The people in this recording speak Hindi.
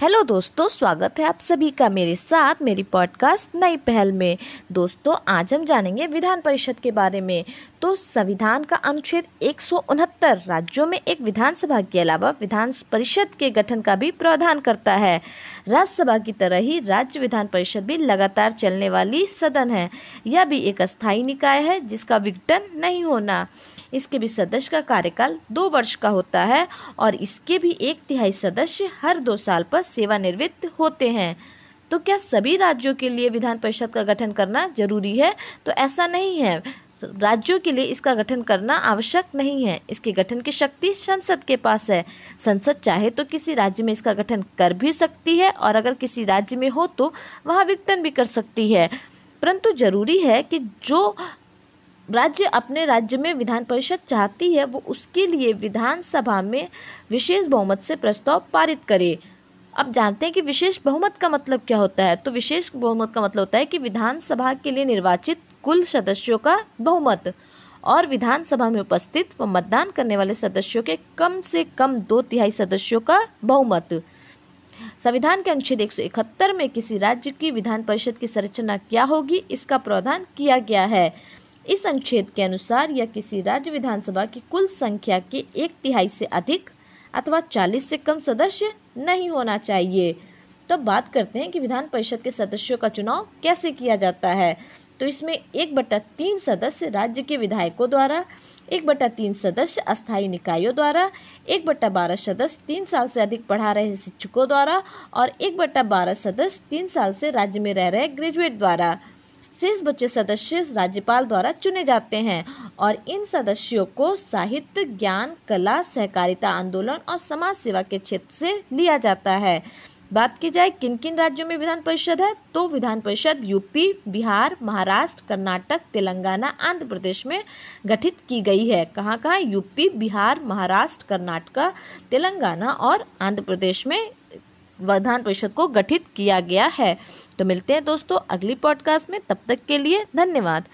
हेलो दोस्तों, स्वागत है आप सभी का मेरे साथ मेरी पॉडकास्ट नई पहल में। दोस्तों, आज हम जानेंगे विधान परिषद के बारे में। तो संविधान का अनुच्छेद एक सौ उनहत्तर राज्यों में एक विधानसभा के अलावा विधान परिषद के गठन का भी प्रावधान करता है। राज्यसभा की तरह ही राज्य विधान परिषद भी लगातार चलने वाली सदन है। यह भी एक अस्थायी निकाय है जिसका विघटन नहीं होना। इसके भी सदस्य का कार्यकाल दो वर्ष का होता है और इसके भी एक तिहाई सदस्य हर दो साल पर सेवानिवृत्त होते हैं। तो क्या सभी राज्यों के लिए विधान परिषद का गठन करना ज़रूरी है? तो ऐसा नहीं है। राज्यों के लिए इसका गठन करना आवश्यक नहीं है। इसके गठन की शक्ति संसद के पास है। संसद चाहे तो किसी राज्य में इसका गठन कर भी सकती है और अगर किसी राज्य में हो तो वहाँ विघटन भी कर सकती है। परंतु ज़रूरी है कि जो राज्य अपने राज्य में विधान परिषद चाहती है, वो उसके लिए विधानसभा में विशेष बहुमत से प्रस्ताव पारित करे। अब जानते हैं कि विशेष बहुमत का मतलब क्या होता है? तो विशेष बहुमत का मतलब होता है कि विधानसभा के लिए निर्वाचित कुल सदस्यों का बहुमत और विधानसभा में उपस्थित व मतदान करने वाले सदस्यों के कम से कम दो तिहाई सदस्यों का बहुमत। संविधान के अनुच्छेद एक सौ इकहत्तर में किसी राज्य की विधान परिषद की संरचना क्या होगी? इसका प्रावधान किया गया है। इस अनुच्छेद के अनुसार यह किसी राज्य विधानसभा की कुल संख्या के एक तिहाई से अधिक अथवा 40 से कम सदस्य नहीं होना चाहिए। तो बात करते हैं कि विधान परिषद के सदस्यों का चुनाव कैसे किया जाता है। तो इसमें एक बटा तीन सदस्य राज्य के विधायकों द्वारा, एक बटा तीन सदस्य अस्थायी निकायों द्वारा, एक बटा बारह सदस्य तीन साल से अधिक पढ़ा रहे शिक्षकों द्वारा और एक बटा बारह सदस्य तीन साल से राज्य में रह रहे ग्रेजुएट द्वारा। शेष बच्चे सदस्य राज्यपाल द्वारा चुने जाते हैं और इन सदस्यों को साहित्य, ज्ञान, कला, सहकारिता आंदोलन और समाज सेवा के क्षेत्र से लिया जाता है। बात की जाए किन किन राज्यों में विधान परिषद है तो विधान परिषद यूपी, बिहार, महाराष्ट्र, कर्नाटक, तेलंगाना, आंध्र प्रदेश में गठित की गई है। कहाँ कहाँ यूपी, बिहार, महाराष्ट्र, कर्नाटक, तेलंगाना और आंध्र प्रदेश में विधान परिषद को गठित किया गया है। तो मिलते हैं दोस्तों अगली पॉडकास्ट में। तब तक के लिए धन्यवाद।